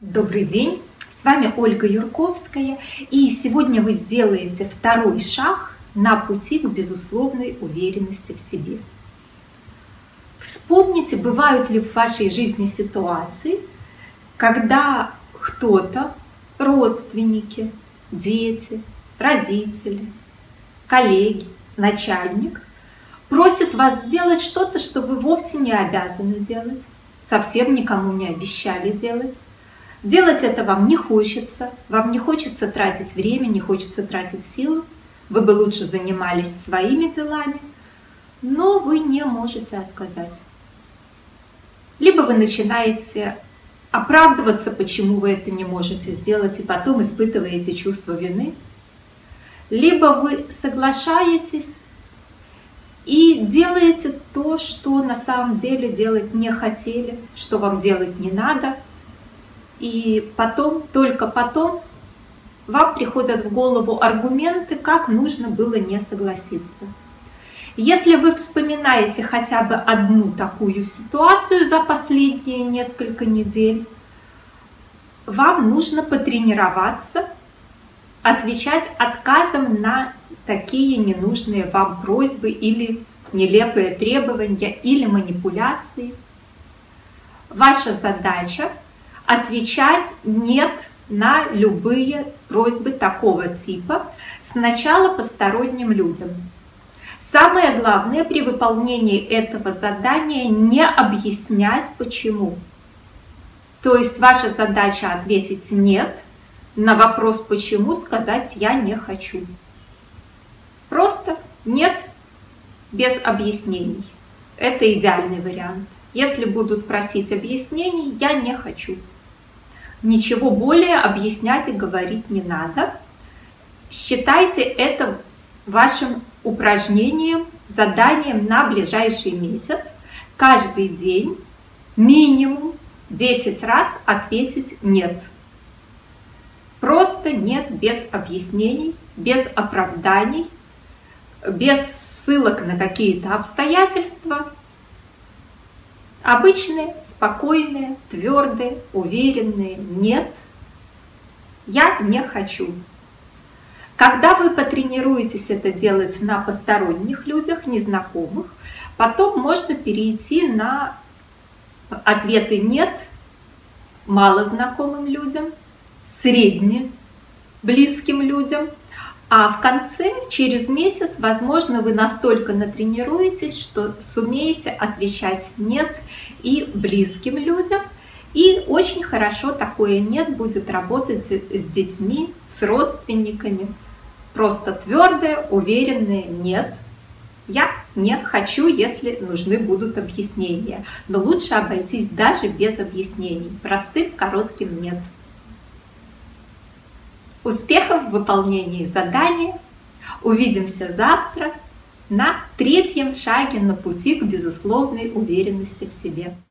Добрый день! С вами Ольга Юрковская, и сегодня вы сделаете второй шаг на пути к безусловной уверенности в себе. Вспомните, бывают ли в вашей жизни ситуации, когда кто-то, родственники, дети, родители, коллеги, начальник просит вас сделать что-то, что вы вовсе не обязаны делать, совсем никому не обещали делать, Делать это вам не хочется, вам не хочется тратить время, не хочется тратить силы. Вы бы лучше занимались своими делами, но вы не можете отказать. Либо вы начинаете оправдываться, почему вы это не можете сделать, и потом испытываете чувство вины. Либо вы соглашаетесь и делаете то, что на самом деле делать не хотели, что вам делать не надо – и потом, только потом, вам приходят в голову аргументы, как нужно было не согласиться. Если вы вспоминаете хотя бы одну такую ситуацию за последние несколько недель, вам нужно потренироваться отвечать отказом на такие ненужные вам просьбы или нелепые требования или манипуляции. Ваша задача отвечать «нет» на любые просьбы такого типа, сначала посторонним людям. Самое главное при выполнении этого задания не объяснять почему. То есть ваша задача ответить «нет», на вопрос «почему» сказать «я не хочу». Просто «нет» без объяснений. Это идеальный вариант. Если будут просить объяснений, я не хочу. Ничего более объяснять и говорить не надо. Считайте это вашим упражнением, заданием на ближайший месяц. Каждый день минимум 10 раз ответить «нет». Просто нет без объяснений, без оправданий, без ссылок на какие-то обстоятельства, Обычные, спокойные, твердые, уверенные «нет», «я не хочу». Когда вы потренируетесь это делать на посторонних людях, незнакомых, потом можно перейти на ответы «нет» малознакомым людям, средне близким людям – а в конце, через месяц, возможно, вы настолько натренируетесь, что сумеете отвечать «нет» и близким людям. И очень хорошо такое «нет» будет работать с детьми, с родственниками. Просто твердое, уверенное «нет». Я не хочу, если нужны будут объяснения. Но лучше обойтись даже без объяснений. Простым, коротким «нет». Успехов в выполнении задания! Увидимся завтра на третьем шаге на пути к безусловной уверенности в себе.